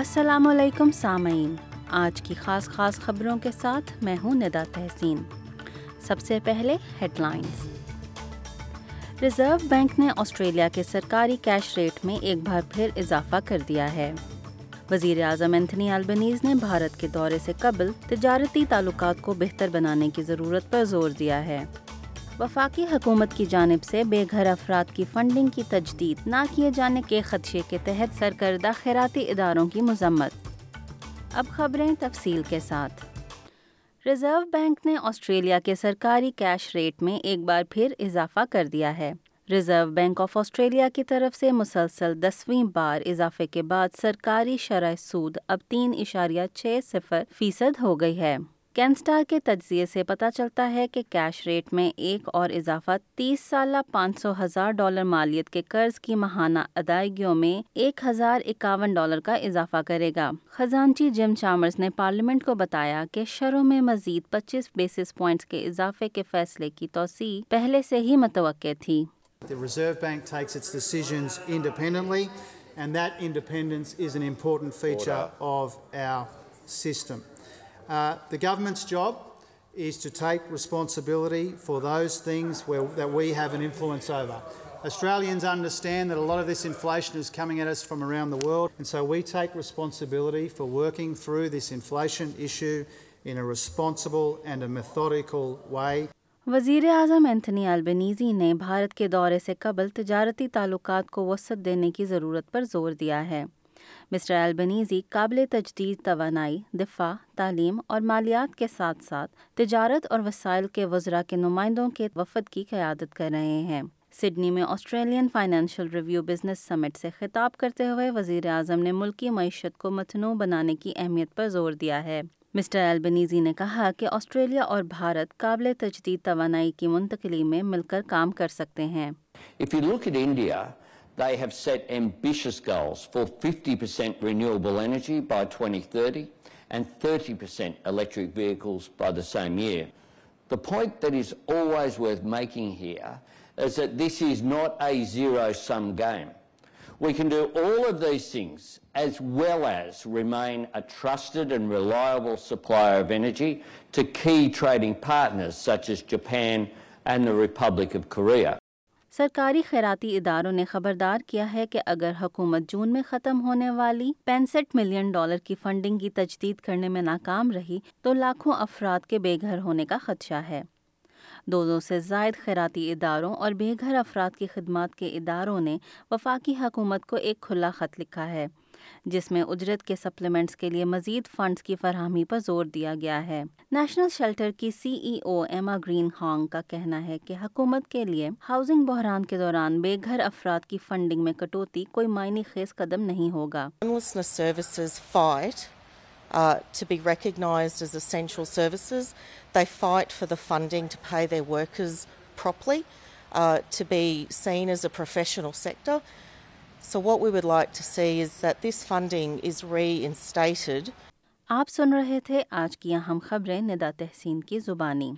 السلام علیکم سامعین۔ آج کی خاص خاص خبروں کے ساتھ میں ہوں ندا تحسین۔ سب سے پہلے ہیڈ لائنز ریزرو بینک نے آسٹریلیا کے سرکاری کیش ریٹ میں ایک بار پھر اضافہ کر دیا ہے۔ وزیر اعظم اینتھنی البنیز نے بھارت کے دورے سے قبل تجارتی تعلقات کو بہتر بنانے کی ضرورت پر زور دیا ہے۔ وفاقی حکومت کی جانب سے بے گھر افراد کی فنڈنگ کی تجدید نہ کیے جانے کے خدشے کے تحت سرکردہ خیراتی اداروں کی مذمت۔ اب خبریں تفصیل کے ساتھ۔ ریزرو بینک نے آسٹریلیا کے سرکاری کیش ریٹ میں ایک بار پھر اضافہ کر دیا ہے۔ ریزرو بینک آف آسٹریلیا کی طرف سے مسلسل دسویں بار اضافے کے بعد سرکاری شرح سود اب تین اشاریہ چھ صفر فیصد ہو گئی ہے۔ کینسٹار کے تجزیے سے پتہ چلتا ہے کہ کیش ریٹ میں ایک اور اضافہ تیس سالہ پانچ سو ہزار ڈالر مالیت کے قرض کی ماہانہ ادائیگیوں میں ایک ہزار اکاون ڈالر کا اضافہ کرے گا خزانچی جم چامرز نے پارلیمنٹ کو بتایا کہ شرح میں مزید پچیس بیسس پوائنٹس کے اضافے کے فیصلے کی توسیع پہلے سے ہی متوقع تھی system. Uh, the government's job is to take responsibility for those things where, that we have an influence over. Australians understand that a lot of this inflation is coming at us from around the world, and so we take responsibility for working through this inflation issue in a responsible and a methodical way. وزیر اعظم Anthony Albanese نے بھارت کے دورے سے قبل تجارتی تعلقات کو وسعت دینے کی ضرورت پر زور دیا ہے مسٹر البنیزی قابل تجدید توانائی دفاع تعلیم اور مالیات کے ساتھ ساتھ تجارت اور وسائل کے وزراء کے نمائندوں کے وفد کی قیادت کر رہے ہیں۔ سڈنی میں Australian Financial Review business summit سے خطاب کرتے ہوئے وزیر اعظم نے ملکی معیشت کو متنوع بنانے کی اہمیت پر زور دیا ہے۔ مسٹر البنیزی نے کہا کہ آسٹریلیا اور بھارت قابل تجدید توانائی کی منتقلی میں مل کر کام کر سکتے ہیں۔ If you look at India, they have set ambitious goals for 50% renewable energy by 2030 and 30% electric vehicles by the same year. The point that is always worth making here is that this is not a zero-sum game. We can do all of these things as well as remain a trusted and reliable supplier of energy to key trading partners such as Japan and the Republic of Korea. سرکاری خیراتی اداروں نے خبردار کیا ہے کہ اگر حکومت جون میں ختم ہونے والی پینسٹھ ملین ڈالر کی فنڈنگ کی تجدید کرنے میں ناکام رہی تو لاکھوں افراد کے بے گھر ہونے کا خدشہ ہے۔ دو دو سے زائد خیراتی اداروں اور بے گھر افراد کی خدمات کے اداروں نے وفاقی حکومت کو ایک کھلا خط لکھا ہے۔ جس میں اجرت کے سپلیمنٹس کے لیے مزید فنڈز کی فراہمی پر زور دیا گیا ہے۔ نیشنل شیلٹر کی سی ای او ایما گرین ہانگ کا کہنا ہے کہ حکومت کے لیے ہاؤسنگ بحران کے دوران بے گھر افراد کی فنڈنگ میں کٹوتی کوئی معنی خیز قدم نہیں ہوگا۔ Homelessness services fight uh, to be recognised as essential services. They fight for the funding to pay their workers properly, uh, to be seen So, what we would like to see is that this funding is reinstated. آپ سن رہے تھے آج کی اہم خبریں ندا تحسین کی زبانی